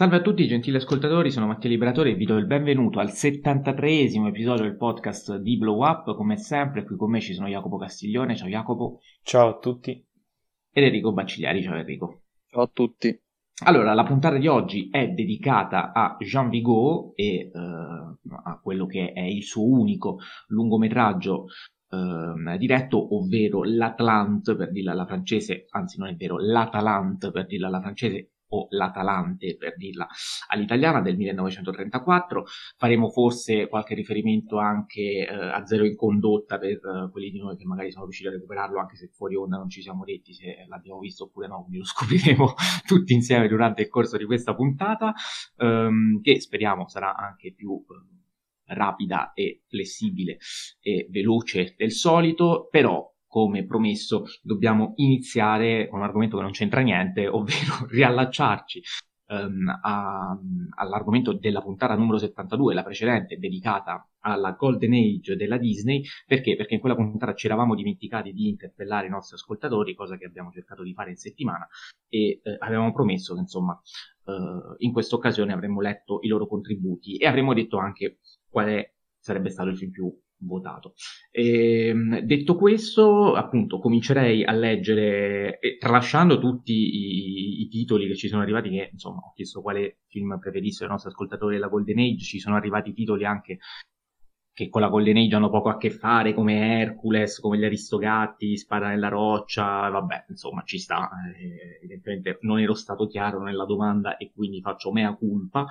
Salve a tutti gentili ascoltatori, sono Mattia Liberatore e vi do il benvenuto al 73esimo episodio del podcast di Blow Up. Come sempre, qui con me ci sono Jacopo Castiglione. Ciao Jacopo. Ciao a tutti. Ed Enrico Bacigliari. Ciao Enrico. Ciao a tutti. Allora, la puntata di oggi è dedicata a Jean Vigo e eh, a quello che è il suo unico lungometraggio eh, diretto, ovvero L'Atlante, per dirla alla francese, anzi non è vero, L'Atalante per dirla alla francese, o l'Atalante per dirla all'italiana del 1934. Faremo forse qualche riferimento anche eh, a Zero in condotta per eh, quelli di noi che magari sono riusciti a recuperarlo anche se fuori onda non ci siamo detti se l'abbiamo visto oppure no, quindi lo scopriremo tutti insieme durante il corso di questa puntata ehm, che speriamo sarà anche più eh, rapida e flessibile e veloce del solito, però come promesso, dobbiamo iniziare con un argomento che non c'entra niente, ovvero riallacciarci um, a, all'argomento della puntata numero 72, la precedente, dedicata alla Golden Age della Disney. Perché? Perché in quella puntata ci eravamo dimenticati di interpellare i nostri ascoltatori, cosa che abbiamo cercato di fare in settimana, e eh, avevamo promesso che, insomma, eh, in questa occasione avremmo letto i loro contributi e avremmo detto anche qual è, sarebbe stato il film più votato. E, ehm, detto questo, appunto, comincerei a leggere, tralasciando tutti i, i, titoli che ci sono arrivati, che insomma ho chiesto quale film preferisse i nostri ascoltatori della Golden Age, ci sono arrivati titoli anche che con la Golden Age hanno poco a che fare, come Hercules, come gli Aristogatti, Spada nella roccia, vabbè, insomma, ci sta. Eh, evidentemente non ero stato chiaro nella domanda e quindi faccio mea culpa.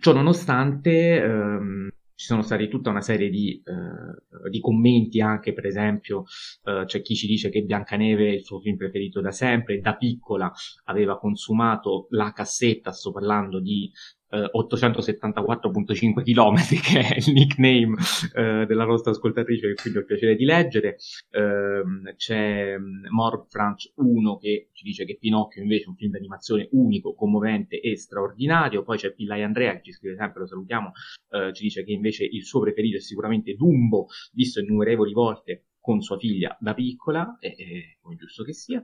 Ciò nonostante, ehm, ci sono stati tutta una serie di, eh, di commenti anche, per esempio, eh, c'è chi ci dice che Biancaneve è il suo film preferito da sempre, da piccola aveva consumato la cassetta, sto parlando di eh, 874.5 km, che è il nickname eh, della nostra ascoltatrice, che quindi ho il piacere di leggere. Eh, c'è mm, Morb Franch 1 che ci dice che Pinocchio invece è un film d'animazione unico, commovente e straordinario. Poi c'è Pillai Andrea che ci scrive sempre, lo salutiamo, eh, ci dice che invece il suo preferito è sicuramente Dumbo, visto innumerevoli volte con sua figlia da piccola, e, e, come giusto che sia.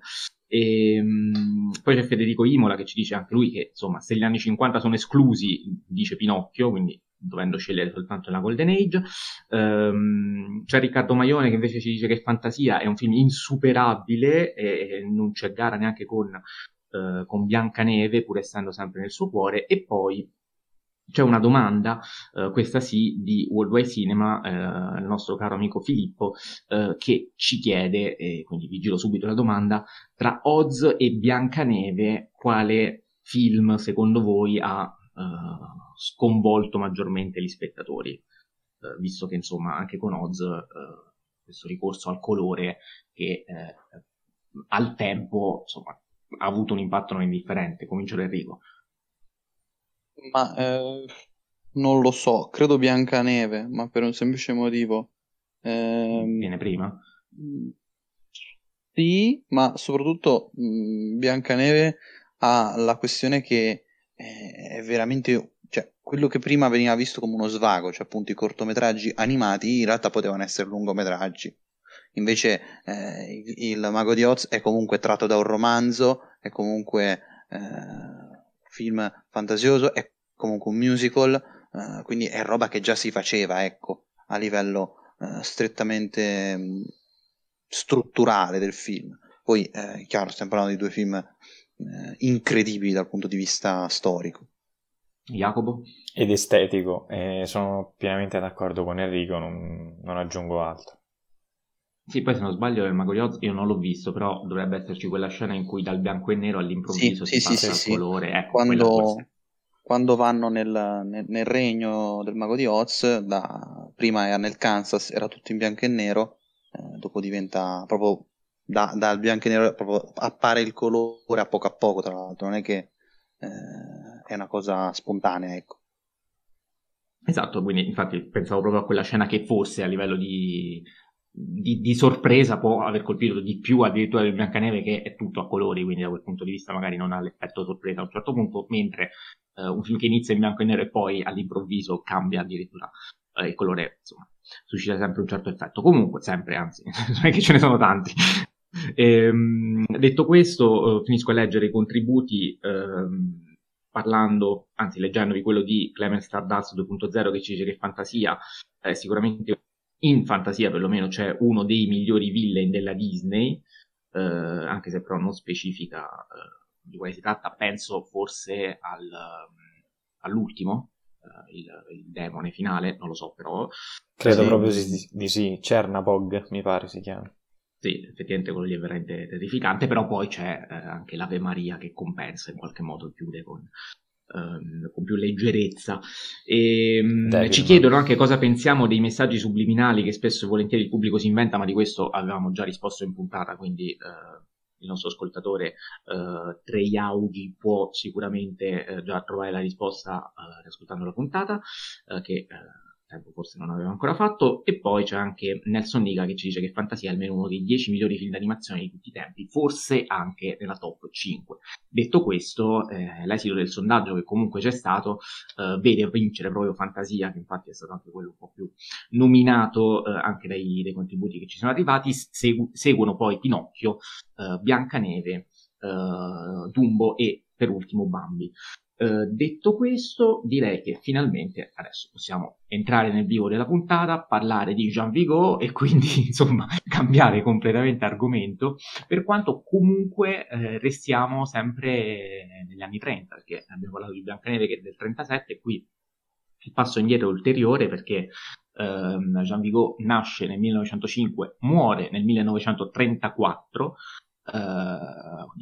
E, um, poi c'è Federico Imola che ci dice anche lui che insomma se gli anni 50 sono esclusi, dice Pinocchio, quindi dovendo scegliere soltanto la Golden Age. Um, c'è Riccardo Maione che invece ci dice che Fantasia è un film insuperabile e, e non c'è gara neanche con, uh, con Biancaneve, pur essendo sempre nel suo cuore. E poi c'è una domanda, eh, questa sì, di Worldwide Cinema, eh, il nostro caro amico Filippo, eh, che ci chiede, e quindi vi giro subito la domanda, tra Oz e Biancaneve, quale film secondo voi ha eh, sconvolto maggiormente gli spettatori? Eh, visto che insomma anche con Oz eh, questo ricorso al colore che al tempo insomma, ha avuto un impatto non indifferente. Comincio da Enrico. Ma eh, non lo so, credo Biancaneve, ma per un semplice motivo. Eh, Viene prima? Sì, ma soprattutto mh, mm, Biancaneve ha la questione che è veramente, cioè, quello che prima veniva visto come uno svago, cioè appunto i cortometraggi animati, in realtà potevano essere lungometraggi. Invece eh, il, il, Mago di Oz è comunque tratto da un romanzo, è comunque eh, film fantasioso, è comunque un musical, eh, quindi è roba che già si faceva, ecco, a livello eh, strettamente mh, mm, strutturale del film. Poi, eh, chiaro, stiamo parlando di due film eh, incredibili dal punto di vista storico. Jacopo? Ed estetico, e sono pienamente d'accordo con Enrico, non, non aggiungo altro. Sì, poi se non sbaglio il Mago di Oz io non l'ho visto, però dovrebbe esserci quella scena in cui dal bianco e nero all'improvviso sì, si sì, passa sì, al colore. Ecco, quando, quando vanno nel, nel, nel, regno del Mago di Oz, da, prima era nel Kansas, era tutto in bianco e nero, eh, dopo diventa proprio da, dal bianco e nero proprio appare il colore a poco a poco, tra l'altro, non è che eh, è una cosa spontanea, ecco. Esatto, quindi infatti pensavo proprio a quella scena che fosse a livello di di, di, sorpresa può aver colpito di più addirittura del Biancaneve che è tutto a colori, quindi da quel punto di vista magari non ha l'effetto sorpresa a un certo punto, mentre eh, un film che inizia in bianco e nero e poi all'improvviso cambia addirittura eh, il colore, insomma, suscita sempre un certo effetto. Comunque, sempre, anzi, non è che ce ne sono tanti. Ehm, detto questo, eh, finisco a leggere i contributi. Ehm, parlando, anzi leggendovi quello di Clemens Stardust 2.0 che ci dice che fantasia, eh, sicuramente in fantasia perlomeno c'è uno dei migliori villain della Disney, eh, anche se però non specifica eh, di quale si tratta, penso forse al, all'ultimo, eh, il, il, demone finale, non lo so però. Credo sì. proprio di, di sì, Cernabog mi pare si chiama. Sì, effettivamente quello lì è veramente terrificante, però poi c'è eh, anche l'Ave Maria che compensa in qualche modo, chiude con, ehm, con più leggerezza. E, ehm, ci chiedono anche cosa pensiamo dei messaggi subliminali che spesso e volentieri il pubblico si inventa, ma di questo avevamo già risposto in puntata, quindi eh, il nostro ascoltatore eh, Treiaugi può sicuramente eh, già trovare la risposta eh, riascoltando la puntata, che tempo forse non aveva ancora fatto, e poi c'è anche Nelson Niga che ci dice che Fantasia è almeno uno dei 10 migliori film d'animazione di tutti i tempi, forse anche nella top 5. Detto questo, eh, l'esito del sondaggio che comunque c'è stato eh, vede vincere proprio Fantasia, che infatti è stato anche quello un po' più nominato eh, anche dai, dai, contributi che ci sono arrivati, segu- seguono poi Pinocchio, eh, Biancaneve, eh, Dumbo e per ultimo Bambi. Uh, detto questo, direi che finalmente adesso possiamo entrare nel vivo della puntata, parlare di Jean Vigo e quindi insomma cambiare completamente argomento, per quanto comunque eh, restiamo sempre negli anni 30, perché abbiamo parlato di Biancaneve che è del 37 e qui il passo indietro è ulteriore perché ehm, Jean Vigo nasce nel 1905, muore nel 1934, eh,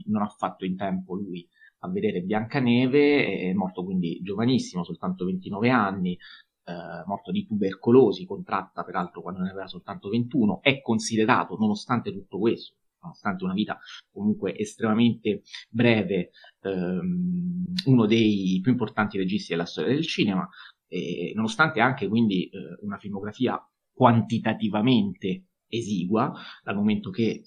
non ha fatto in tempo lui a vedere Biancaneve, è morto quindi giovanissimo, soltanto 29 anni, eh, morto di tubercolosi, contratta peraltro quando ne aveva soltanto 21, è considerato, nonostante tutto questo, nonostante una vita comunque estremamente breve, ehm, uno dei più importanti registi della storia del cinema, e nonostante anche quindi eh, una filmografia quantitativamente esigua, dal momento che eh,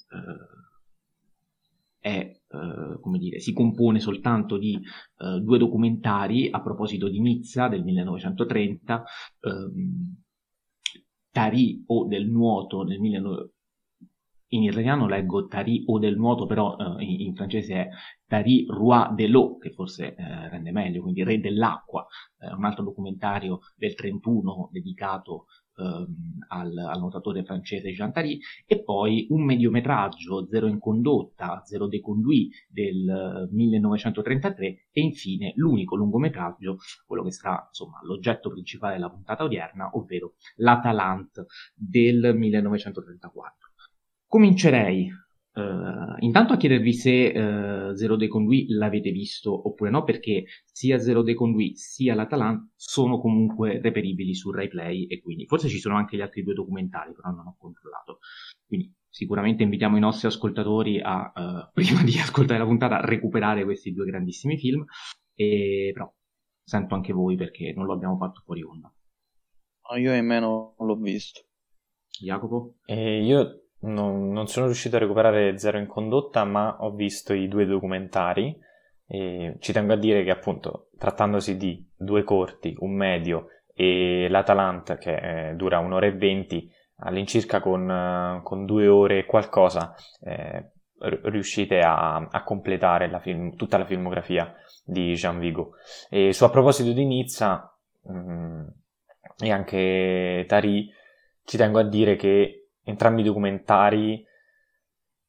è eh, come dire, si compone soltanto di eh, due documentari a proposito di Nizza del 1930, ehm, Tari o del nuoto nel 1930 in italiano leggo Tari o del nuoto, però eh, in, in, francese è Tari Roi de l'eau, che forse eh, rende meglio, quindi Re dell'acqua, eh, un altro documentario del 31 dedicato ehm, al, al, nuotatore francese Jean Tari, e poi un mediometraggio, Zero in condotta, Zero de conduit del 1933, e infine l'unico lungometraggio, quello che sarà insomma l'oggetto principale della puntata odierna, ovvero L'Atalante del 1934. Comincerei Uh, intanto a chiedervi se uh, Zero De Conduit l'avete visto oppure no, perché sia Zero De Conduit sia l'Atalanta sono comunque reperibili su RaiPlay e quindi forse ci sono anche gli altri due documentari, però non ho controllato. Quindi sicuramente invitiamo i nostri ascoltatori a, uh, prima di ascoltare la puntata, a recuperare questi due grandissimi film, e però sento anche voi perché non lo abbiamo fatto fuori onda. io e non l'ho visto. Jacopo? Eh, io non, non, sono riuscito a recuperare Zero in condotta, ma ho visto i due documentari. E ci tengo a dire che, appunto, trattandosi di due corti, un medio e l'Atalanta, che eh, dura un'ora e venti, all'incirca con, con due ore e qualcosa, eh, riuscite a, a completare la film, tutta la filmografia di Jean Vigo. E su a proposito di Nizza mh, mm, e anche Tari, ci tengo a dire che entrambi i documentari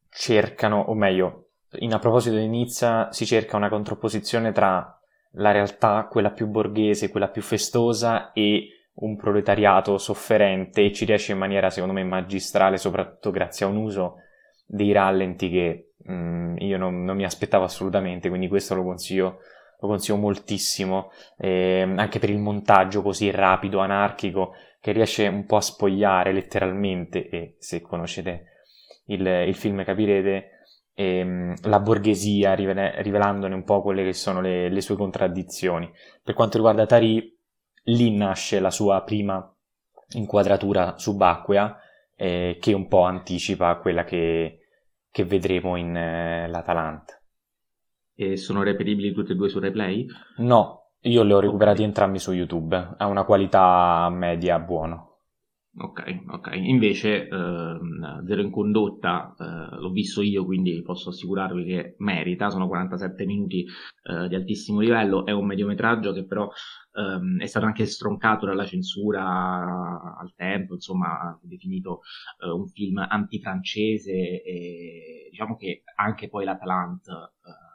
cercano, o meglio, in a proposito di Nizza, si cerca una contrapposizione tra la realtà, quella più borghese, quella più festosa, e un proletariato sofferente e ci riesce in maniera, secondo me, magistrale, soprattutto grazie a un uso dei rallenti che mh, mm, io non, non, mi aspettavo assolutamente, quindi questo lo consiglio, lo consiglio moltissimo, eh, anche per il montaggio così rapido, anarchico, che riesce un po' a spogliare letteralmente, e se conoscete il, il film capirete, ehm, la borghesia, rivela- rivelandone un po' quelle che sono le, le, sue contraddizioni. Per quanto riguarda Tari, lì nasce la sua prima inquadratura subacquea, eh, che un po' anticipa quella che, che vedremo in eh, l'Atalanta. E sono reperibili tutte e due su replay? No, io li ho recuperati okay. entrambi su YouTube, ha una qualità media buona. Ok, ok. Invece eh, Zero in condotta eh, l'ho visto io, quindi posso assicurarvi che merita, sono 47 minuti eh, di altissimo livello, è un mediometraggio che però ehm, è stato anche stroncato dalla censura al tempo, insomma, definito eh, un film antifrancese e diciamo che anche poi l'Atalante eh,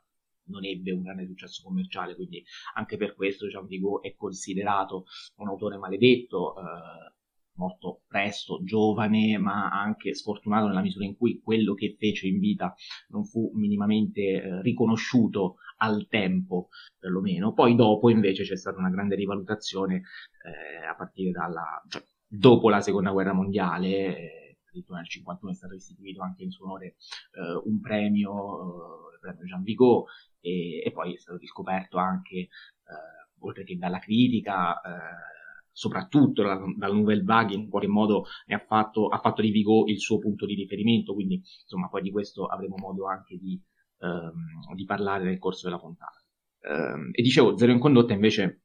non ebbe un grande successo commerciale, quindi anche per questo Jean Vigo è considerato un autore maledetto. Eh, morto presto, giovane, ma anche sfortunato nella misura in cui quello che fece in vita non fu minimamente eh, riconosciuto al tempo, perlomeno. Poi dopo invece c'è stata una grande rivalutazione eh, a partire dalla... Cioè, dopo la seconda guerra mondiale, eh, addirittura nel 1951 è stato istituito anche in suo onore eh, un premio, eh, il premio Jean Vigo, e, e, poi è stato riscoperto anche, eh, oltre che dalla critica, soprattutto dalla Nouvelle Vague in qualche modo ha fatto, ha fatto di Vigo il suo punto di riferimento, quindi insomma poi di questo avremo modo anche di, ehm, di parlare nel corso della puntata. Ehm, e dicevo, Zero in condotta invece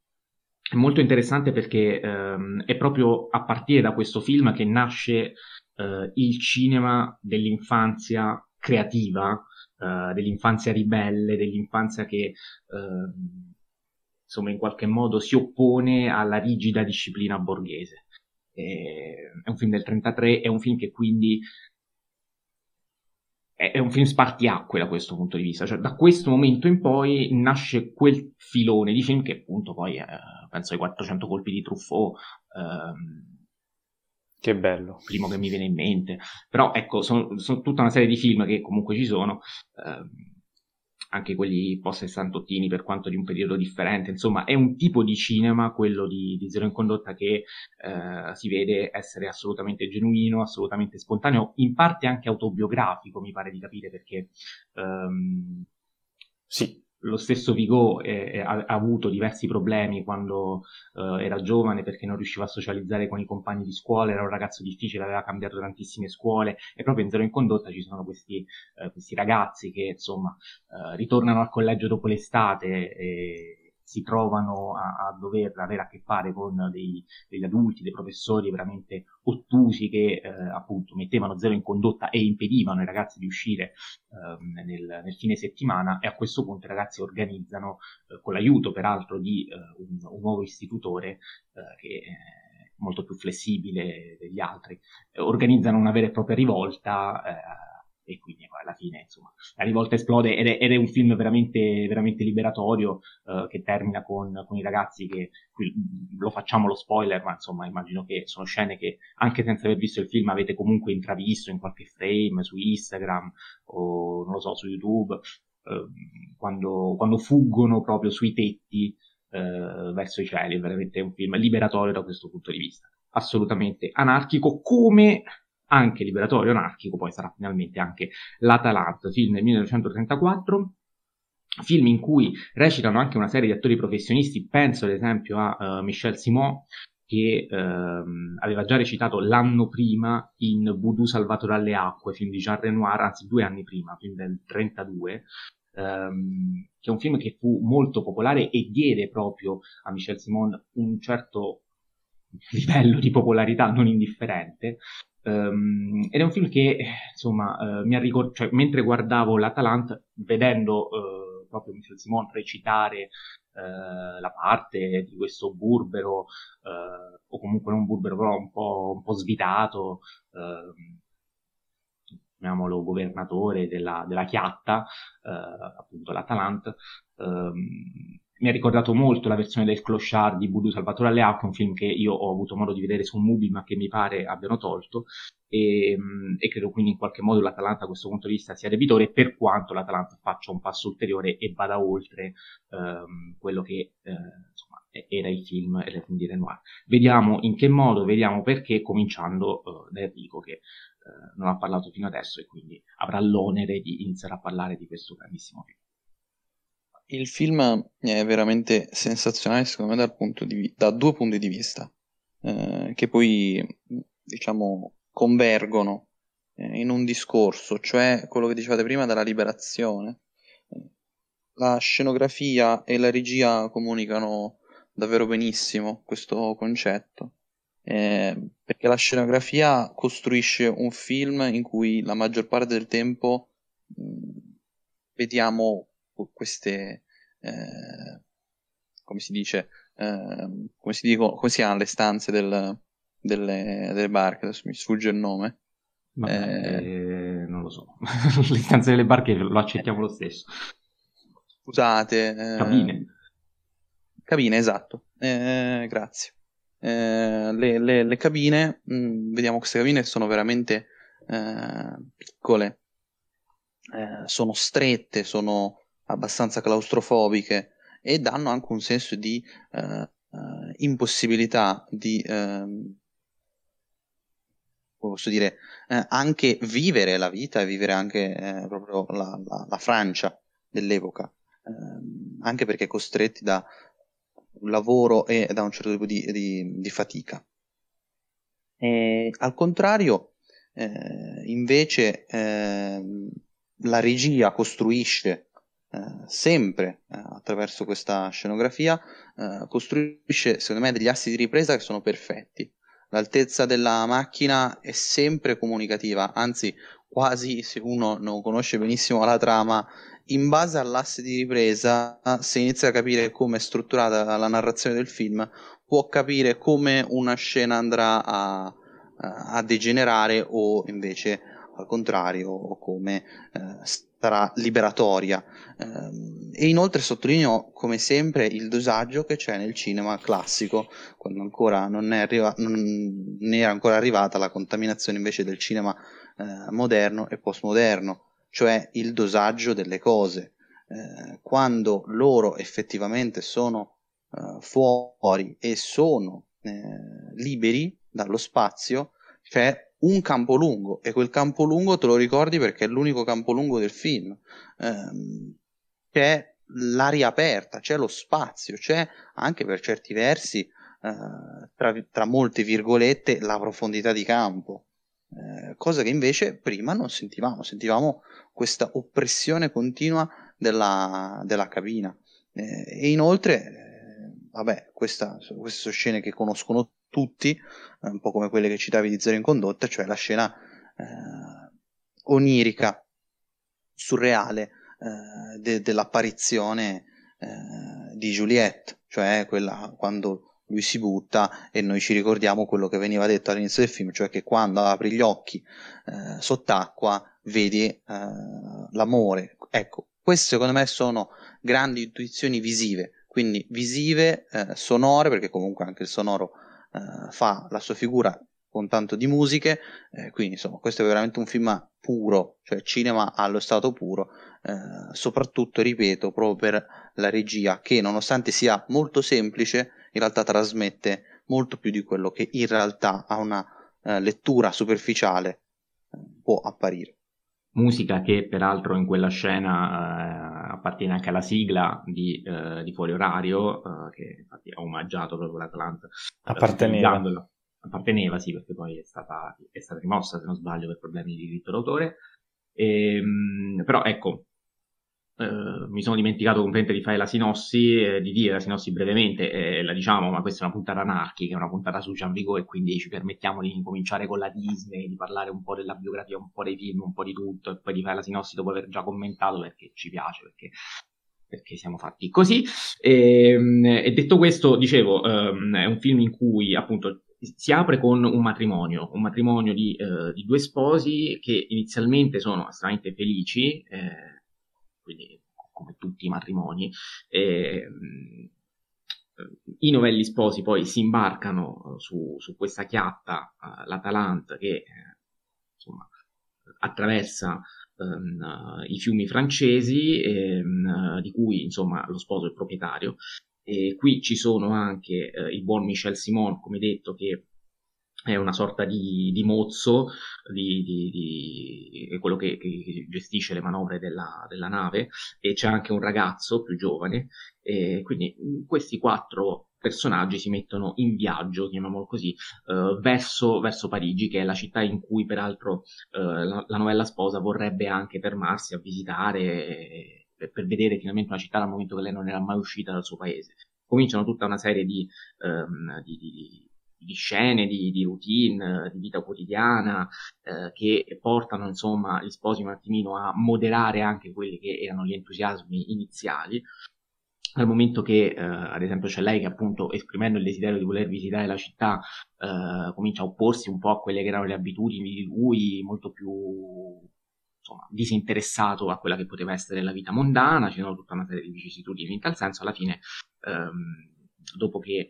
è molto interessante perché ehm, è proprio a partire da questo film che nasce eh, il cinema dell'infanzia creativa, eh, dell'infanzia ribelle, dell'infanzia che ehm, insomma in qualche modo si oppone alla rigida disciplina borghese. è un film del 33, è un film che quindi è un film spartiacque da questo punto di vista, cioè da questo momento in poi nasce quel filone di film che appunto poi eh, penso ai 400 colpi di Truffaut ehm, che bello. Primo che mi viene in mente. Però ecco, sono, sono tutta una serie di film che comunque ci sono. Ehm, anche quelli post-sessantottini per quanto di un periodo differente, insomma è un tipo di cinema, quello di, di Zero in Condotta, che eh, si vede essere assolutamente genuino, assolutamente spontaneo, in parte anche autobiografico, mi pare di capire, perché... Um, sì, lo stesso Vigo eh, ha, ha, avuto diversi problemi quando eh, era giovane perché non riusciva a socializzare con i compagni di scuola, era un ragazzo difficile, aveva cambiato tantissime scuole e proprio in Zero in Condotta ci sono questi, eh, questi ragazzi che insomma eh, ritornano al collegio dopo l'estate e si trovano a, a, dover avere a che fare con dei, degli adulti, dei professori veramente ottusi che eh, appunto mettevano zero in condotta e impedivano ai ragazzi di uscire eh, nel, nel, fine settimana e a questo punto i ragazzi organizzano, eh, con l'aiuto peraltro di eh, un, un, nuovo istitutore eh, che è molto più flessibile degli altri, organizzano una vera e propria rivolta eh, e quindi poi alla fine insomma la rivolta esplode ed è, ed è un film veramente, veramente liberatorio uh, che termina con, con, i ragazzi che qui lo facciamo lo spoiler ma insomma immagino che sono scene che anche senza aver visto il film avete comunque intravisto in qualche frame su Instagram o non lo so su YouTube uh, quando, quando, fuggono proprio sui tetti uh, verso i cieli. È veramente un film liberatorio da questo punto di vista. Assolutamente anarchico come anche liberatorio anarchico, poi sarà finalmente anche l'Atalanta, film del 1934, film in cui recitano anche una serie di attori professionisti, penso ad esempio a uh, Michel Simon, che uh, aveva già recitato l'anno prima in Voodoo Salvato dalle acque, film di Jean Renoir, anzi due anni prima, film del 32, um, ehm, che è un film che fu molto popolare e diede proprio a Michel Simon un certo livello di popolarità non indifferente, Um, ed è un film che, insomma, uh, mi ha ricordato, cioè, mentre guardavo l'Atalanta, vedendo uh, proprio Michel Simon recitare uh, la parte di questo burbero, o comunque non burbero, però un po', un po svitato, ehm, chiamiamolo governatore della, della Chiatta, appunto l'Atalanta, um, mi ha ricordato molto la versione del Clochard di Voodoo Salvatore Alleacque, un film che io ho avuto modo di vedere su Mubi ma che mi pare abbiano tolto e, mm, e, credo quindi in qualche modo l'Atalanta a questo punto di vista sia debitore per quanto l'Atalanta faccia un passo ulteriore e vada oltre ehm, quello che eh, insomma, era il film e le film di Renoir. Vediamo in che modo, vediamo perché, cominciando eh, da Enrico che eh, non ha parlato fino adesso e quindi avrà l'onere di iniziare a parlare di questo grandissimo film. Il film è veramente sensazionale, secondo me, di, da due punti di vista, eh, che poi, diciamo, convergono eh, in un discorso, cioè quello che dicevate prima della liberazione. La scenografia e la regia comunicano davvero benissimo questo concetto. eh, perché la scenografia costruisce un film in cui la maggior parte del tempo mh, vediamo queste, eh, come si dice, eh, come, si dico, come si chiamano le stanze del, delle, delle barche, adesso mi sfugge il nome. Vabbè, eh, non lo so, le stanze delle barche lo accettiamo lo stesso. Scusate. Eh, cabine. Cabine, esatto. Eh, grazie. Eh, le, le, le, cabine, mh, mm, vediamo queste cabine sono veramente eh, piccole, eh, sono strette, sono abbastanza claustrofobiche e danno anche un senso di eh, impossibilità di ehm, posso dire, eh, anche vivere la vita e vivere anche eh, proprio la, la, la, Francia dell'epoca, eh, anche perché costretti da un lavoro e da un certo tipo di, di, di fatica. E, al contrario, eh, invece, ehm, la regia costruisce eh, sempre eh, attraverso questa scenografia, costruisce secondo me degli assi di ripresa che sono perfetti. L'altezza della macchina è sempre comunicativa, anzi quasi se uno non conosce benissimo la trama, in base all'asse di ripresa, se inizia a capire come è strutturata la narrazione del film, può capire come una scena andrà a, a degenerare o invece al contrario, come eh, sarà liberatoria. Eh, e inoltre sottolineo, come sempre, il dosaggio che c'è nel cinema classico, quando ancora non, arriva- non era ancora arrivata la contaminazione invece del cinema eh, moderno e postmoderno, cioè il dosaggio delle cose. Eh, quando loro effettivamente sono eh, fuori e sono eh, liberi dallo spazio, c'è un campo lungo e quel campo lungo te lo ricordi perché è l'unico campo lungo del film. Ehm, c'è l'aria aperta, c'è lo spazio, c'è anche per certi versi, eh, tra, tra, molte virgolette, la profondità di campo. Eh, cosa che invece prima non sentivamo, sentivamo questa oppressione continua della, della cabina. Eh, e inoltre, eh, vabbè, questa, queste sono scene che conoscono tutti, eh, un po' come quelle che citavi di Zero in condotta, cioè la scena eh, onirica, surreale eh, de- dell'apparizione eh, di Juliette, cioè quella quando lui si butta e noi ci ricordiamo quello che veniva detto all'inizio del film, cioè che quando apri gli occhi eh, sott'acqua vedi eh, l'amore. Ecco, queste secondo me sono grandi intuizioni visive, quindi visive, sonore, perché comunque anche il sonoro eh, fa la sua figura con tanto di musiche, eh, quindi insomma questo è veramente un film puro, cioè cinema allo stato puro, eh, soprattutto ripeto proprio per la regia che nonostante sia molto semplice in realtà trasmette molto più di quello che in realtà a una eh, lettura superficiale eh, può apparire musica che peraltro in quella scena eh, appartiene anche alla sigla di, eh, di Fuori Orario, eh, che infatti ha omaggiato proprio l'Atlanta. Apparteneva. Apparteneva, sì, perché poi è stata, è stata rimossa, se non sbaglio, per problemi di diritto d'autore. E, ehm, però ecco, Uh, mi sono dimenticato completamente di fare la sinossi, eh, di dire la sinossi brevemente, eh, la diciamo, ma questa è una puntata anarchica, è una puntata su Jean Vigo e quindi ci permettiamo di cominciare con la Disney, di parlare un po' della biografia, un po' dei film, un po' di tutto e poi di fare la sinossi dopo aver già commentato perché ci piace, perché, perché siamo fatti così. E, ehm, e detto questo, dicevo, um, è un film in cui appunto si apre con un matrimonio, un matrimonio di, uh, di due sposi che inizialmente sono estremamente felici. Eh, quindi come tutti i matrimoni. E, i novelli sposi poi si imbarcano su, su questa chiatta, uh, l'Atalante, che uh, insomma, attraversa um, i fiumi francesi, um, di cui insomma, lo sposo è proprietario. E qui ci sono anche uh, il buon Michel Simon, come detto, che è una sorta di, di mozzo, di, di, di quello che, che, gestisce le manovre della, della, nave, e c'è anche un ragazzo più giovane, e quindi questi quattro personaggi si mettono in viaggio, chiamiamolo così, eh, verso, verso, Parigi, che è la città in cui peraltro eh, la, la, novella sposa vorrebbe anche fermarsi a visitare per, per vedere finalmente una città dal momento che lei non era mai uscita dal suo paese. Cominciano tutta una serie di, ehm, di, scene, di, di, routine, di vita quotidiana, eh, che portano insomma gli sposi un attimino a moderare anche quelli che erano gli entusiasmi iniziali. Dal momento che, eh, ad esempio, c'è lei che appunto esprimendo il desiderio di voler visitare la città, eh, comincia a opporsi un po' a quelle che erano le abitudini di lui, molto più insomma, disinteressato a quella che poteva essere la vita mondana, ci sono tutta una serie di vicissitudini in tal senso, alla fine, ehm, dopo che eh,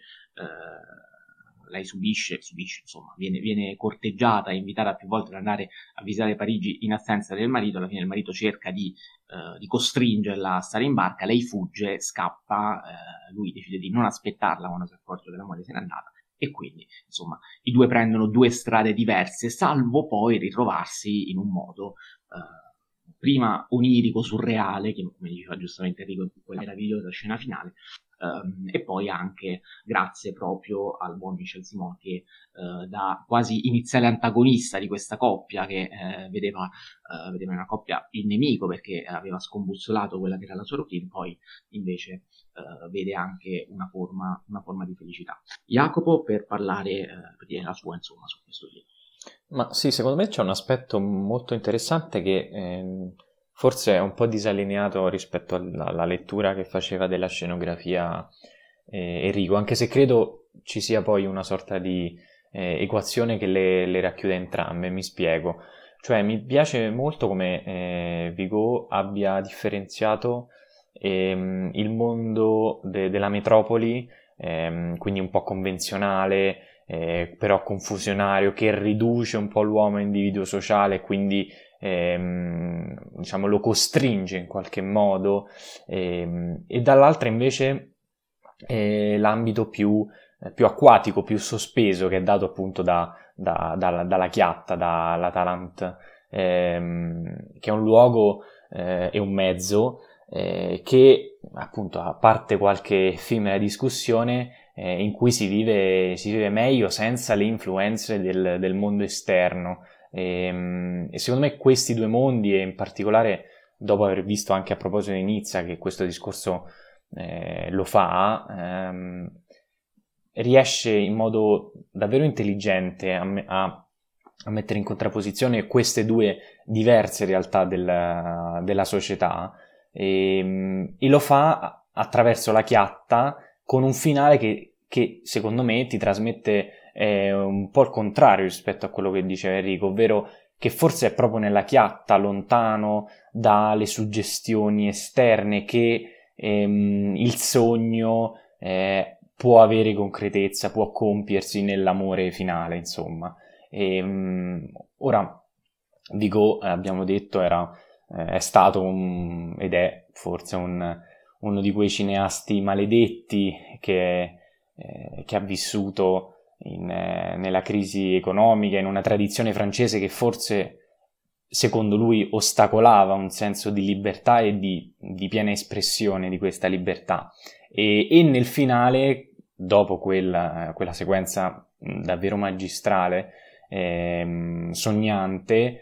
lei subisce, subisce insomma, viene, viene corteggiata e invitata più volte ad andare a visitare Parigi in assenza del marito, alla fine il marito cerca di, eh, di costringerla a stare in barca, lei fugge, scappa, eh, lui decide di non aspettarla quando si accorge che la moglie se n'è andata e quindi insomma i due prendono due strade diverse, salvo poi ritrovarsi in un modo eh, prima onirico, surreale, che come diceva giustamente Enrico in quella meravigliosa scena finale, Um, e poi anche grazie proprio al buon Michel Simon che uh, da quasi iniziale antagonista di questa coppia che uh, vedeva, uh, vedeva una coppia il nemico perché aveva scombussolato quella che era la sua routine poi invece vede anche una forma, una forma, di felicità. Jacopo per parlare per dire la sua insomma su questo film. Ma sì secondo me c'è un aspetto molto interessante che eh forse è un po' disallineato rispetto alla, lettura che faceva della scenografia eh, Enrico, anche se credo ci sia poi una sorta di eh, equazione che le, le, racchiude entrambe, mi spiego. Cioè mi piace molto come eh, Vigo abbia differenziato ehm, il mondo de- della metropoli, ehm, quindi un po' convenzionale, eh, però confusionario, che riduce un po' l'uomo individuo sociale, quindi ehm, diciamo, lo costringe in qualche modo, ehm, e dall'altra invece eh, l'ambito più, eh, più, acquatico, più sospeso che è dato appunto da, da, da, dalla chiatta, dalla Talant, ehm, che è un luogo eh, e un mezzo eh, che appunto a parte qualche effimera discussione eh, in cui si vive, si vive, meglio senza le influenze del, del mondo esterno e, ehm, e, secondo me questi due mondi, e in particolare dopo aver visto anche a proposito di Nizza che questo discorso eh, lo fa, ehm, riesce in modo davvero intelligente a, a, a, mettere in contrapposizione queste due diverse realtà del, della società e, ehm, e, lo fa attraverso la chiatta con un finale che, che secondo me ti trasmette è un po' il contrario rispetto a quello che diceva Enrico, ovvero che forse è proprio nella chiatta, lontano dalle suggestioni esterne, che ehm, il sogno eh, può avere concretezza, può compiersi nell'amore finale, insomma. E, um, ora, Vigo, eh, abbiamo detto, era, eh, è stato un, ed è forse un, uno di quei cineasti maledetti che, eh, che ha vissuto in, eh, nella crisi economica, in una tradizione francese che forse secondo lui ostacolava un senso di libertà e di, di piena espressione di questa libertà. E, e nel finale, dopo quella, quella sequenza davvero magistrale, eh, sognante,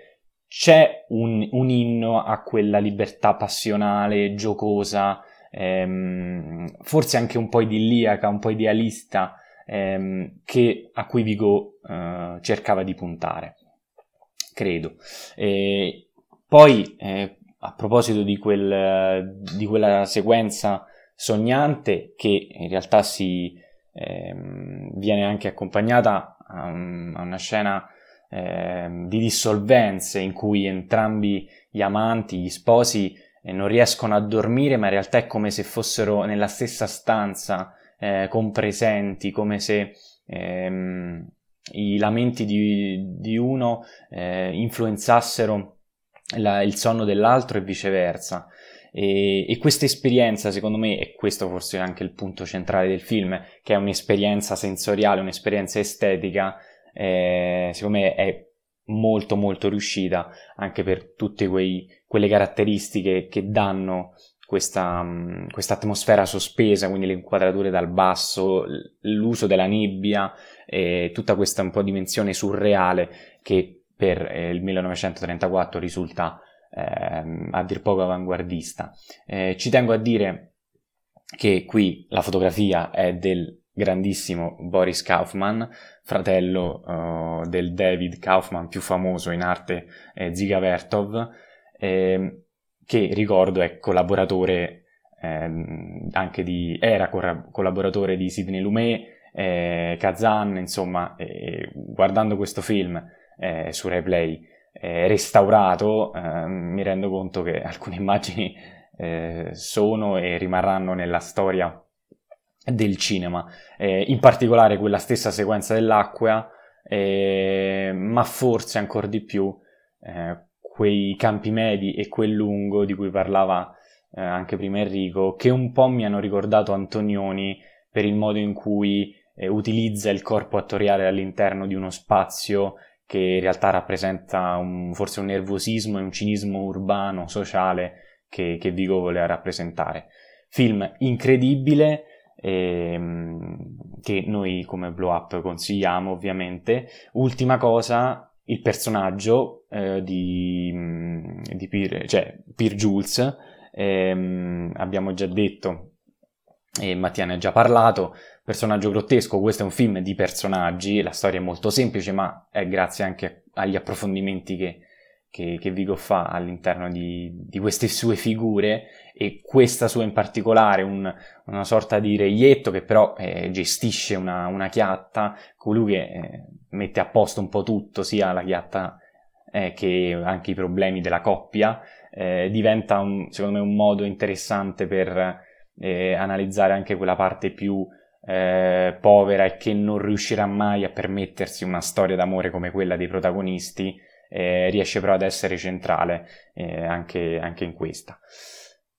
c'è un, un, inno a quella libertà passionale, giocosa, ehm, forse anche un po' idilliaca, un po' idealista, ehm, che, a cui Vigo eh, cercava di puntare, credo. E poi, eh, a proposito di, quel, di, quella sequenza sognante, che in realtà si ehm, viene anche accompagnata a, a una scena ehm, di dissolvenze in cui entrambi gli amanti, gli sposi, eh, non riescono a dormire, ma in realtà è come se fossero nella stessa stanza eh, compresenti, come se ehm, i lamenti di, di uno eh, influenzassero la, il sonno dell'altro e viceversa. E, e, questa esperienza, secondo me, e questo forse è anche il punto centrale del film, che è un'esperienza sensoriale, un'esperienza estetica, eh, secondo me è molto molto riuscita anche per tutte quei, quelle caratteristiche che danno questa um, atmosfera sospesa, quindi le inquadrature dal basso, l'uso della nebbia e tutta questa un po' dimensione surreale che per eh, il 1934 risulta eh, a dir poco avanguardista. Eh, ci tengo a dire che qui la fotografia è del grandissimo Boris Kaufman, fratello uh, del David Kaufman più famoso in arte eh, Ziga Vertov, eh, che ricordo è collaboratore eh, anche di, era collaboratore di Sidney Lumet, eh, Kazan, insomma, guardando questo film eh, su Replay restaurato mi rendo conto che alcune immagini sono e rimarranno nella storia del cinema, eh, in particolare quella stessa sequenza dell'acqua, eh, ma forse ancora di più eh, quei campi medi e quel lungo di cui parlava eh, anche prima Enrico, che un po' mi hanno ricordato Antonioni per il modo in cui eh, utilizza il corpo attoriale all'interno di uno spazio che in realtà rappresenta un, forse un nervosismo e un cinismo urbano, sociale che, che Vigo voleva rappresentare. Film incredibile, ehm, che noi come blow up consigliamo ovviamente. Ultima cosa, il personaggio eh, di, mm, di Peer, cioè Peer Jules, ehm, abbiamo già detto e Mattia ne ha già parlato, personaggio grottesco, questo è un film di personaggi, la storia è molto semplice ma è grazie anche agli approfondimenti che, che, che Vigo fa all'interno di, di, queste sue figure e questa sua in particolare, un, una sorta di reietto che però eh, gestisce una, una, chiatta, colui che eh, mette a posto un po' tutto, sia la chiatta eh, che anche i problemi della coppia, eh, diventa un, secondo me un modo interessante per eh, analizzare anche quella parte più eh, povera e che non riuscirà mai a permettersi una storia d'amore come quella dei protagonisti, riesce però ad essere centrale anche, anche, in questa.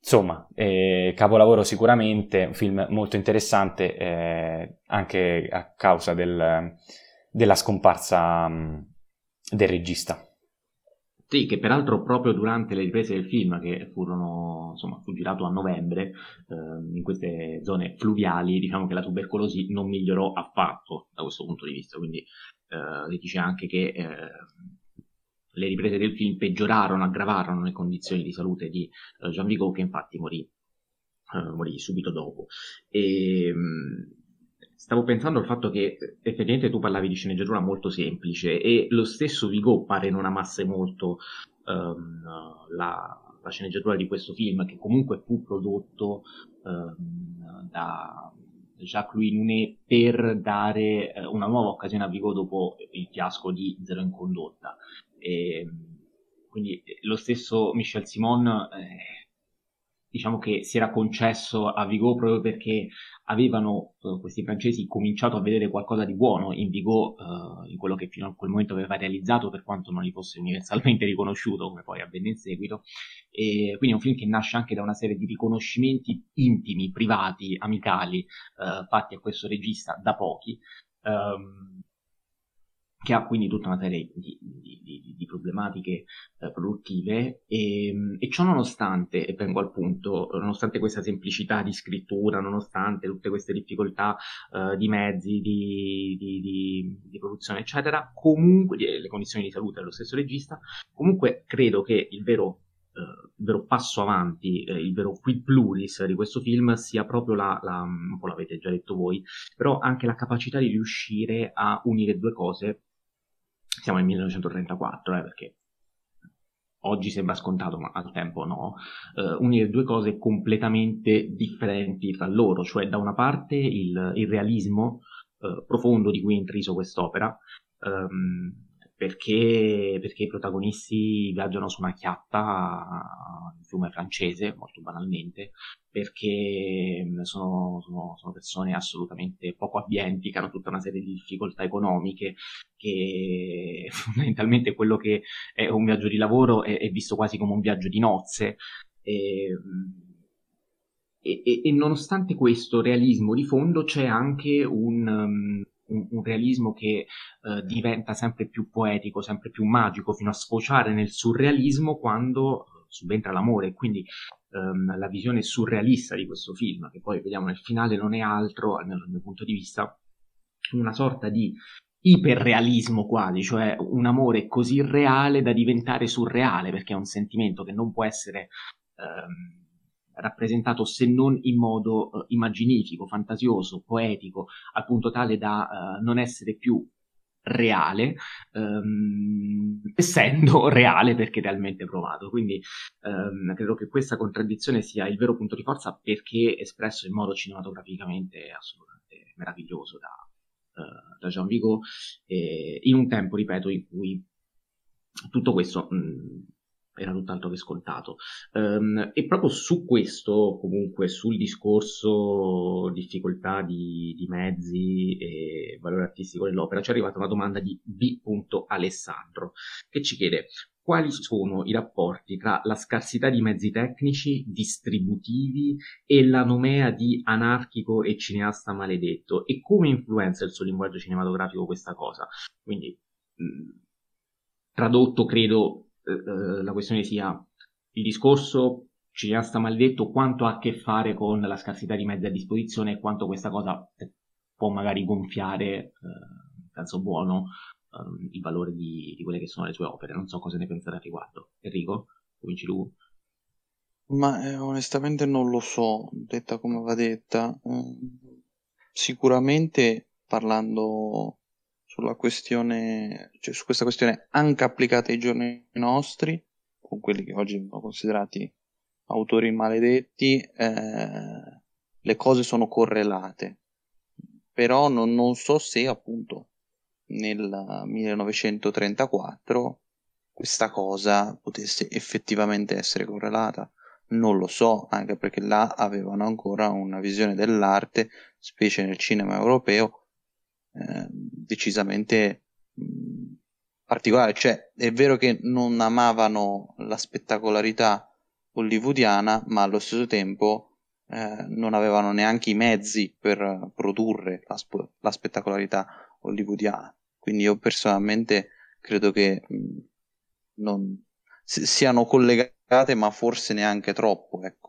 Insomma, eh, capolavoro sicuramente, un film molto interessante eh, anche a causa del, della scomparsa mh, del regista. Sì, che peraltro proprio durante le riprese del film, che furono, insomma, fu girato a novembre, eh, in queste zone fluviali, diciamo che la tubercolosi non migliorò affatto da questo punto di vista, quindi eh, dice anche che eh, le riprese del film peggiorarono, aggravarono le condizioni di salute di uh, Jean Vigo che infatti morì, uh, morì subito dopo. E, um, stavo pensando al fatto che effettivamente tu parlavi di sceneggiatura molto semplice e lo stesso Vigo pare non amasse molto um, la, la, sceneggiatura di questo film che comunque fu prodotto um, da Jacques-Louis Nunet per dare uh, una nuova occasione a Vigo dopo il fiasco di Zero in condotta. E, quindi lo stesso Michel Simon, eh, diciamo che si era concesso a Vigo proprio perché avevano eh, questi francesi cominciato a vedere qualcosa di buono in Vigo, eh, in quello che fino a quel momento aveva realizzato, per quanto non gli fosse universalmente riconosciuto, come poi avvenne in seguito. E quindi è un film che nasce anche da una serie di riconoscimenti intimi, privati, amicali, eh, fatti a questo regista da pochi. Um, che ha quindi tutta una serie di, di, di, di problematiche eh, produttive e, e, ciò nonostante, e vengo al punto, nonostante questa semplicità di scrittura, nonostante tutte queste difficoltà eh, di mezzi, di, produzione, eccetera, comunque le condizioni di salute dello stesso regista, comunque credo che il vero Uh, il vero passo avanti, eh, il vero quid pluris di questo film sia proprio la, la, un po' l'avete già detto voi, però anche la capacità di riuscire a unire due cose siamo nel 1934, eh, perché oggi sembra scontato, ma al tempo no, eh, unire due cose completamente differenti fra loro, cioè da una parte il, il realismo eh, profondo di cui è intriso quest'opera, ehm, perché, perché, i protagonisti viaggiano su una chiatta in fiume francese, molto banalmente, perché mm, sono, sono, sono, persone assolutamente poco abbienti, che hanno tutta una serie di difficoltà economiche, che fondamentalmente quello che è un viaggio di lavoro è, è visto quasi come un viaggio di nozze. E, e, e, e nonostante questo realismo di fondo c'è anche un... Un, un realismo che eh, diventa sempre più poetico, sempre più magico, fino a sfociare nel surrealismo quando eh, subentra l'amore. Quindi ehm, la visione surrealista di questo film, che poi vediamo nel finale, non è altro, almeno dal mio punto di vista, una sorta di iperrealismo quasi, cioè un amore così reale da diventare surreale, perché è un sentimento che non può essere ehm, rappresentato se non in modo uh, immaginifico, fantasioso, poetico, al punto tale da uh, non essere più reale, um, essendo reale perché realmente provato. Quindi um, credo che questa contraddizione sia il vero punto di forza perché espresso in modo cinematograficamente assolutamente meraviglioso da, uh, da Jean Vigo, in un tempo, ripeto, in cui tutto questo mh, era tutt'altro che scontato. Um, e proprio su questo, comunque, sul discorso difficoltà di, di, mezzi e valore artistico dell'opera, ci è arrivata una domanda di B. Alessandro, che ci chiede quali sono i rapporti tra la scarsità di mezzi tecnici, distributivi e la nomea di anarchico e cineasta maledetto e come influenza il suo linguaggio cinematografico questa cosa. Quindi, mh, tradotto, credo, eh, la questione sia il discorso cineasta maledetto quanto ha a che fare con la scarsità di mezzi a disposizione e quanto questa cosa può magari gonfiare, eh, in senso buono, eh, il valore di, di, quelle che sono le sue opere. Non so cosa ne pensate al riguardo. Enrico, cominci tu. Ma eh, onestamente non lo so, detta come va detta. Eh, sicuramente parlando sulla questione, cioè su questa questione anche applicata ai giorni nostri, con quelli che oggi vengono considerati autori maledetti, eh, le cose sono correlate. Però non, non so se appunto nel 1934 questa cosa potesse effettivamente essere correlata. Non lo so, anche perché là avevano ancora una visione dell'arte, specie nel cinema europeo, Ehm, decisamente particolare. Cioè, è vero che non amavano la spettacolarità hollywoodiana, ma allo stesso tempo eh, non avevano neanche i mezzi per produrre la, sp- la spettacolarità hollywoodiana. Quindi io personalmente credo che mh, non, siano collegate, ma forse neanche troppo, ecco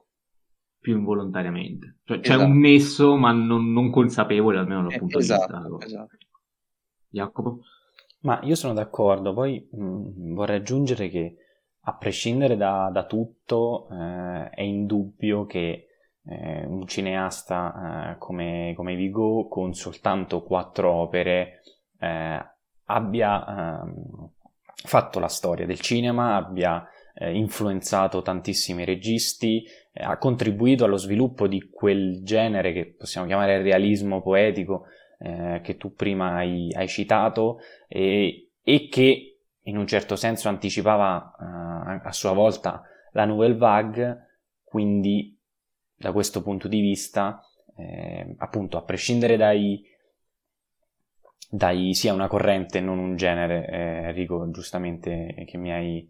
più involontariamente. Cioè, esatto. c'è un nesso, ma non, non consapevole, almeno dal eh, punto esatto, di vista. Esatto. Jacopo? Ma io sono d'accordo, poi mh, mm, vorrei aggiungere che a prescindere da, da tutto eh, è indubbio che eh, un cineasta eh, come, come, Vigo con soltanto quattro opere eh, abbia ehm, fatto la storia del cinema, abbia eh, influenzato tantissimi registi, ha contribuito allo sviluppo di quel genere che possiamo chiamare realismo poetico eh, che tu prima hai, hai citato e, e, che in un certo senso anticipava eh, a sua volta la Nouvelle Vague, quindi da questo punto di vista, eh, appunto, a prescindere dai, dai sia una corrente non un genere, eh, Enrico, giustamente che mi hai,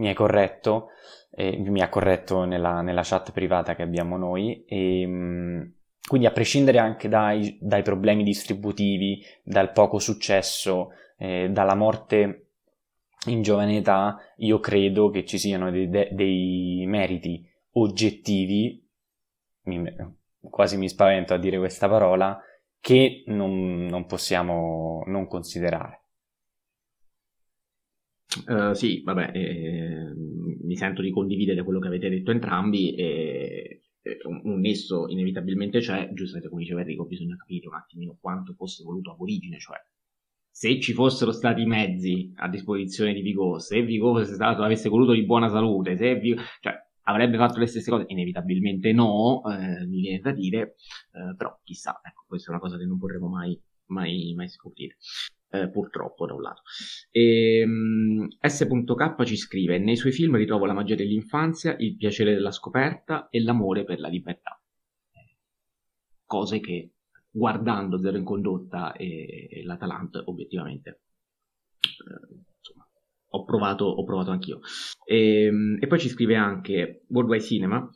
mi hai corretto, eh, mi ha corretto nella, nella, chat privata che abbiamo noi, e, ehm, quindi a prescindere anche dai, dai, problemi distributivi, dal poco successo, eh, dalla morte in giovane età, io credo che ci siano dei, dei meriti oggettivi, mi, quasi mi spavento a dire questa parola, che non, non possiamo non considerare. Uh, sì, vabbè, eh, mi sento di condividere quello che avete detto entrambi e, e un, nesso inevitabilmente c'è, giustamente come diceva Enrico, bisogna capire un attimino quanto fosse voluto ab origine, cioè se ci fossero stati mezzi a disposizione di Vigo, se Vigo fosse stato, avesse voluto di buona salute, se Vigo, cioè, avrebbe fatto le stesse cose? Inevitabilmente no, eh, mi viene da dire, eh, però chissà, ecco, questa è una cosa che non potremo mai, mai, mai scoprire eh, purtroppo da un lato. E, um, S.K ci scrive: Nei suoi film ritrovo la magia dell'infanzia, il piacere della scoperta e l'amore per la libertà. Cose che guardando Zero in condotta e, e l'Atalanta, obiettivamente, eh, ho provato, ho provato anch'io. E, ehm, e, poi ci scrive anche Worldwide Cinema,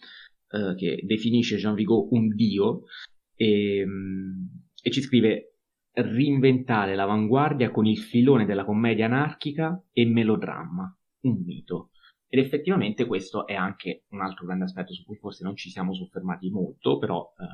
eh, che definisce Jean Vigo un dio, e, ehm, e ci scrive reinventare l'avanguardia con il filone della commedia anarchica e melodramma, un mito. Ed effettivamente questo è anche un altro grande aspetto su cui forse non ci siamo soffermati molto, però eh,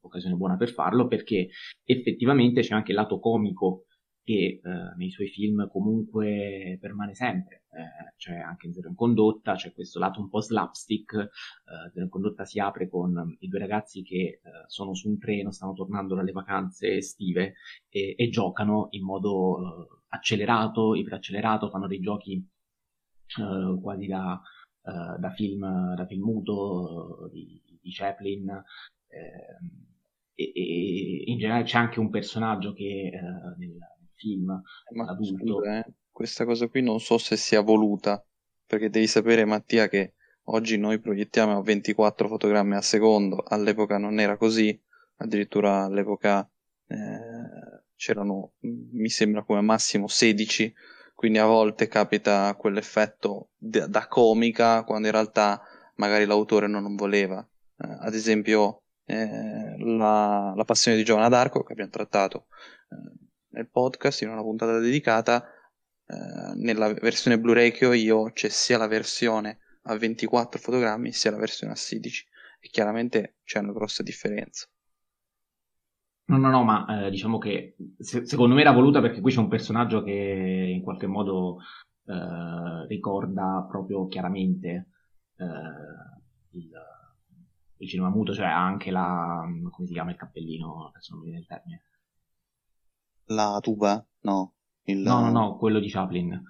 occasione buona per farlo, perché effettivamente c'è anche il lato comico che eh, nei suoi film comunque permane sempre, eh, cioè anche Zero in Condotta c'è questo lato un po' slapstick, eh, Zero in Condotta si apre con i due ragazzi che eh, sono su un treno, stanno tornando dalle vacanze estive e, e giocano in modo eh, accelerato, iperaccelerato, fanno dei giochi quasi da, da, film, da film muto di, di Chaplin. Eh, e, e, in generale c'è anche un personaggio che nel, film eh, ma adulto. Scusa, eh, questa cosa qui non so se sia voluta, perché devi sapere Mattia che oggi noi proiettiamo a 24 fotogrammi al secondo, all'epoca non era così, addirittura all'epoca eh, c'erano, mi sembra come massimo 16, quindi a volte capita quell'effetto da, da comica quando in realtà magari l'autore non voleva. Eh, ad esempio eh, la, la, passione di Giovanna d'Arco che abbiamo trattato eh, nel podcast in una puntata dedicata eh, nella versione Blu-ray che ho io c'è sia la versione a 24 fotogrammi sia la versione a 16 e chiaramente c'è una grossa differenza No, no, no, ma eh, diciamo che se, secondo me era voluta perché qui c'è un personaggio che in qualche modo eh, ricorda proprio chiaramente eh, il, il cinema muto, cioè anche la, come si chiama il cappellino, adesso non mi viene il termine. La tuba? No. Il... No, no, no, quello di Chaplin.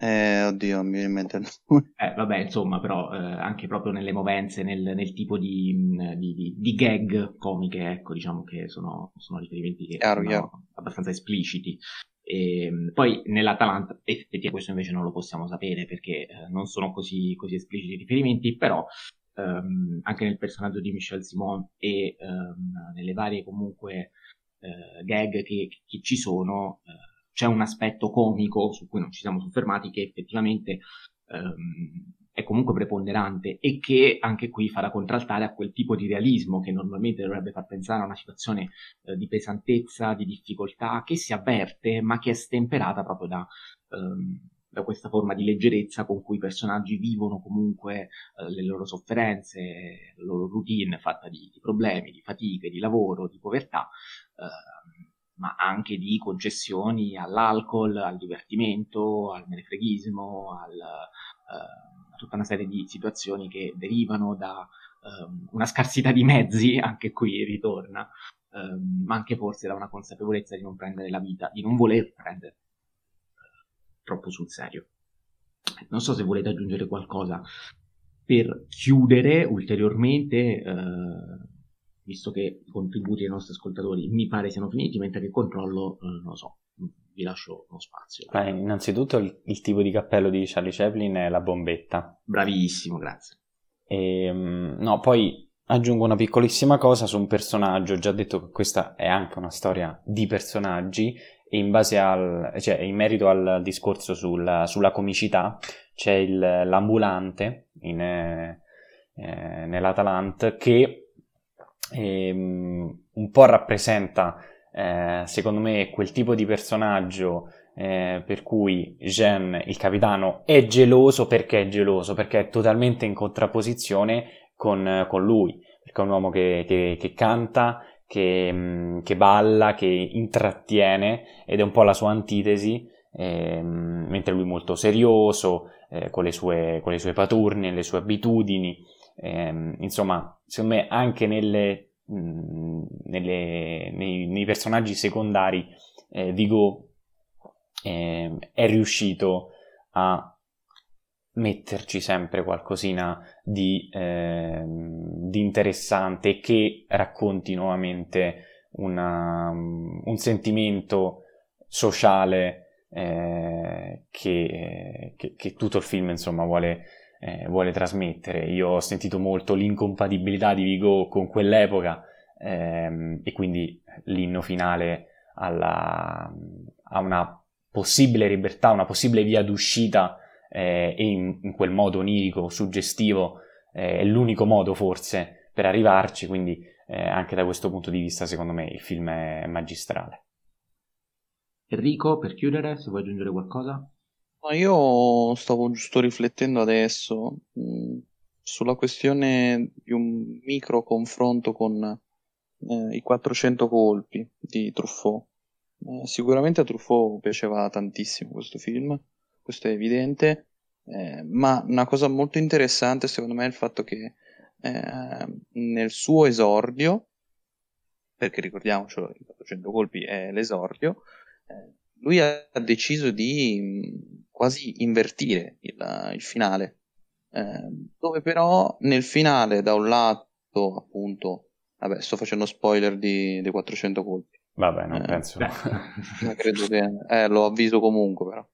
Eh, oddio, mi viene in mente Eh, vabbè, insomma, però eh, anche proprio nelle movenze, nel, nel tipo di, di, di, di, gag comiche, ecco, diciamo che sono, sono riferimenti che chiaro, sono chiaro. abbastanza espliciti. E, ehm, poi nell'Atalanta, effettivamente questo invece non lo possiamo sapere perché eh, non sono così, così espliciti i riferimenti, però ehm, anche nel personaggio di Michel Simon e ehm, nelle varie comunque eh, gag che, che, ci sono, eh, c'è un aspetto comico su cui non ci siamo soffermati che effettivamente ehm, è comunque preponderante e che anche qui farà contraltare a quel tipo di realismo che normalmente dovrebbe far pensare a una situazione eh, di pesantezza, di difficoltà che si avverte ma che è stemperata proprio da, ehm, da questa forma di leggerezza con cui i personaggi vivono comunque eh, le loro sofferenze, la loro routine fatta di, di problemi, di fatiche, di lavoro, di povertà, ma anche di concessioni all'alcol, al divertimento, al menefreghismo, al, eh, a tutta una serie di situazioni che derivano da ehm, una scarsità di mezzi, anche qui ritorna, ehm, ma anche forse da una consapevolezza di non prendere la vita, di non voler prendere troppo sul serio. Non so se volete aggiungere qualcosa per chiudere ulteriormente, eh, visto che i contributi dei nostri ascoltatori mi pare siano finiti, mentre che controllo, eh, non lo so, vi lascio uno spazio. Beh, innanzitutto il, il, tipo di cappello di Charlie Chaplin è la bombetta. Bravissimo, grazie. E, ehm, no, poi aggiungo una piccolissima cosa su un personaggio, ho già detto che questa è anche una storia di personaggi e in base al, cioè in merito al discorso sul, sulla comicità c'è il, l'ambulante in, eh, eh nell'Atalant che ehm, un po' rappresenta eh, secondo me quel tipo di personaggio eh, per cui Jean, il capitano, è geloso perché è geloso, perché è totalmente in contrapposizione con, con lui, perché è un uomo che, che, che canta, che, mm, che, balla, che intrattiene ed è un po' la sua antitesi, eh, mentre lui è molto serioso, eh, con, le sue, con, le sue, paturne, le sue abitudini, eh, insomma, secondo me anche nelle, mh, mm, nelle, nei, nei, personaggi secondari eh, Vigo ehm, è riuscito a metterci sempre qualcosina di, eh, di interessante che racconti nuovamente una, un sentimento sociale eh, che, che, che, tutto il film insomma vuole, eh, vuole, trasmettere. Io ho sentito molto l'incompatibilità di Vigo con quell'epoca ehm, e quindi l'inno finale alla, a una possibile libertà, una possibile via d'uscita eh, e in, in, quel modo onirico, suggestivo, eh, è l'unico modo forse per arrivarci, quindi eh, anche da questo punto di vista secondo me il film è magistrale. Enrico, per chiudere, se vuoi aggiungere qualcosa? Ma io stavo giusto riflettendo adesso mh, mm, sulla questione di un micro confronto con eh, i 400 colpi di Truffaut. Eh, sicuramente a Truffaut piaceva tantissimo questo film, questo è evidente, eh, ma una cosa molto interessante secondo me è il fatto che eh, nel suo esordio, perché ricordiamocelo, i 400 colpi è l'esordio, eh, lui ha deciso di quasi invertire il, il finale, eh, dove però nel finale da un lato appunto, vabbè sto facendo spoiler di, dei 400 colpi, Vabbè, non eh, penso. credo che... Eh, lo avviso comunque, però.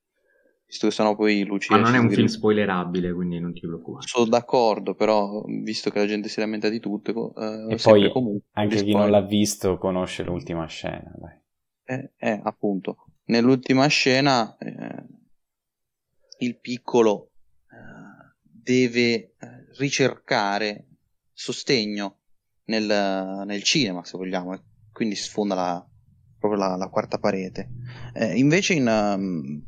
Visto che sono poi Lucia... Ma non è un film spoilerabile, quindi non ti preoccupare. Sono d'accordo, però, visto che la gente si lamenta di tutto... Eh, e poi comunque, anche chi non l'ha visto conosce l'ultima scena, dai. Eh, eh appunto. Nell'ultima scena eh, il piccolo eh, deve eh, ricercare sostegno nel, nel cinema, se vogliamo, quindi sfonda la, proprio la, la quarta parete. Eh, invece in, um,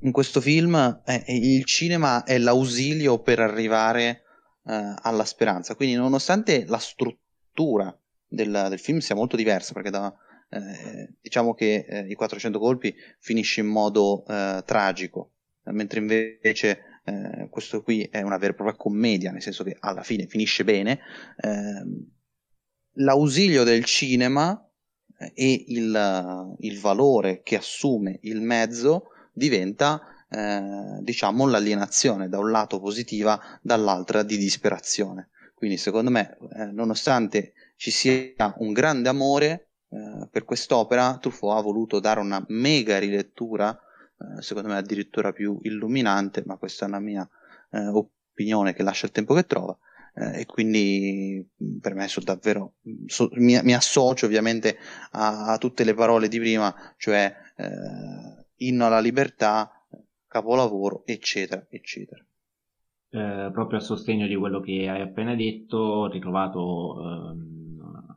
in, questo film eh, il cinema è l'ausilio per arrivare eh, alla speranza, quindi nonostante la struttura del, del film sia molto diversa, perché da, eh, diciamo che eh, i 400 colpi finisce in modo eh, tragico, mentre invece questo qui è una vera e propria commedia, nel senso che alla fine finisce bene. l'ausilio del cinema e il, il valore che assume il mezzo diventa eh, diciamo l'alienazione da un lato positiva dall'altra di disperazione quindi secondo me eh, nonostante ci sia un grande amore eh, per quest'opera Truffaut ha voluto dare una mega rilettura eh, secondo me addirittura più illuminante ma questa è una mia eh, opinione che lascia il tempo che trova eh, e quindi per me sono davvero so, mi, mi, associo ovviamente a, a, tutte le parole di prima cioè eh, inno alla libertà capolavoro eccetera eccetera. Eh, proprio a sostegno di quello che hai appena detto ho ritrovato ehm,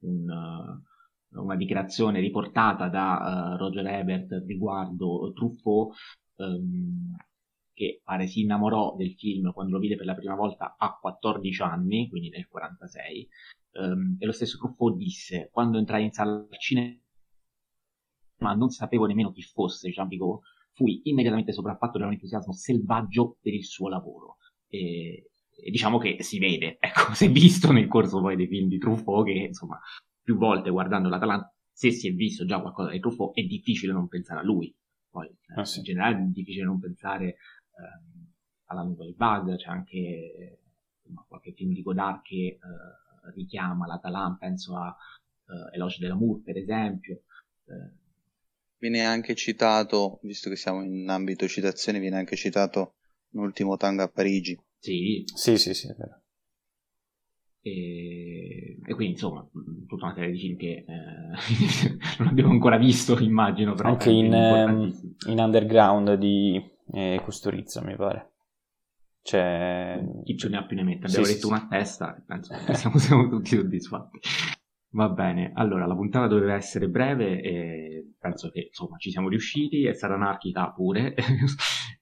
un, una dichiarazione riportata da uh, Roger Ebert riguardo Truffaut ehm, che pare si innamorò del film quando lo vide per la prima volta a 14 anni, quindi nel 46, um, ehm, e lo stesso Truffaut disse, quando entrai in sala al cinema non sapevo nemmeno chi fosse Jean Vigo, fui immediatamente sopraffatto da un entusiasmo selvaggio per il suo lavoro. E, e diciamo che si vede, ecco, si è visto nel corso poi dei film di Truffaut che, insomma, più volte guardando l'Atalanta, se si è visto già qualcosa di Truffaut, è difficile non pensare a lui. Poi, ah, sì. in generale, è difficile non pensare eh, alla Nouvelle Vague, c'è anche insomma, qualche film di Godard che eh, richiama l'Atalanta, penso a eh, Eloge de l'amour per esempio. Eh. Viene anche citato, visto che siamo in ambito citazioni, viene anche citato l'ultimo tango a Parigi. Sì, sì, sì, sì è vero. E, e, quindi insomma tutta una serie di film che eh, non abbiamo ancora visto immagino però anche in, ehm, in, Underground di e Custorizza, mi pare. Cioè... Chi ce ne ha più ne mette? Abbiamo sì, detto sì, una sì. testa, penso che siamo, siamo tutti soddisfatti. Va bene, allora la puntata doveva essere breve e penso che insomma ci siamo riusciti e sarà anarchica pure.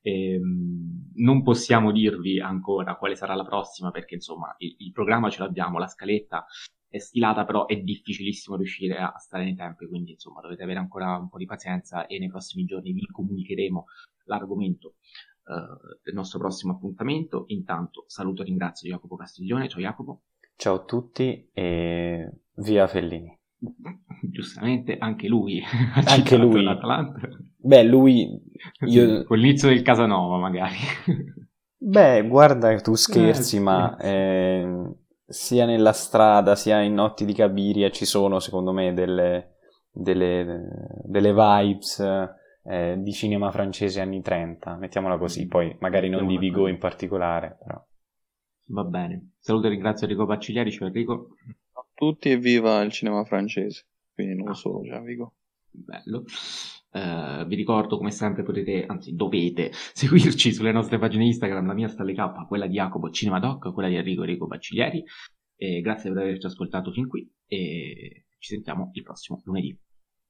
e, ehm, non possiamo dirvi ancora quale sarà la prossima perché insomma il, il, programma ce l'abbiamo, la scaletta è stilata però è difficilissimo riuscire a stare nei tempi quindi insomma dovete avere ancora un po' di pazienza e nei prossimi giorni vi comunicheremo l'argomento uh, del nostro prossimo appuntamento. Intanto saluto e ringrazio Jacopo Castiglione. Ciao Jacopo. Ciao a tutti e via Fellini. Giustamente, anche lui anche lui. l'Atalanta. Beh, lui... Io... Con l'inizio del Casanova, magari. Beh, guarda, tu scherzi, eh, ma eh, sia nella strada sia in Notti di Cabiria ci sono, secondo me, delle, delle, delle vibes eh, di cinema francese anni 30, mettiamola così, mm. poi magari non di Vigo in particolare, però. Va bene. Saluto e ringrazio Enrico Pacigliari, ciao Enrico. A tutti e viva il cinema francese, quindi non ah. solo, ciao Vigo. Bello. Uh, vi ricordo come sempre potete, anzi dovete seguirci sulle nostre pagine Instagram, la mia sta alle K, quella di Jacopo Cinemadoc, quella di Enrico Enrico Baciglieri. E grazie per averci ascoltato fin qui e ci sentiamo il prossimo lunedì.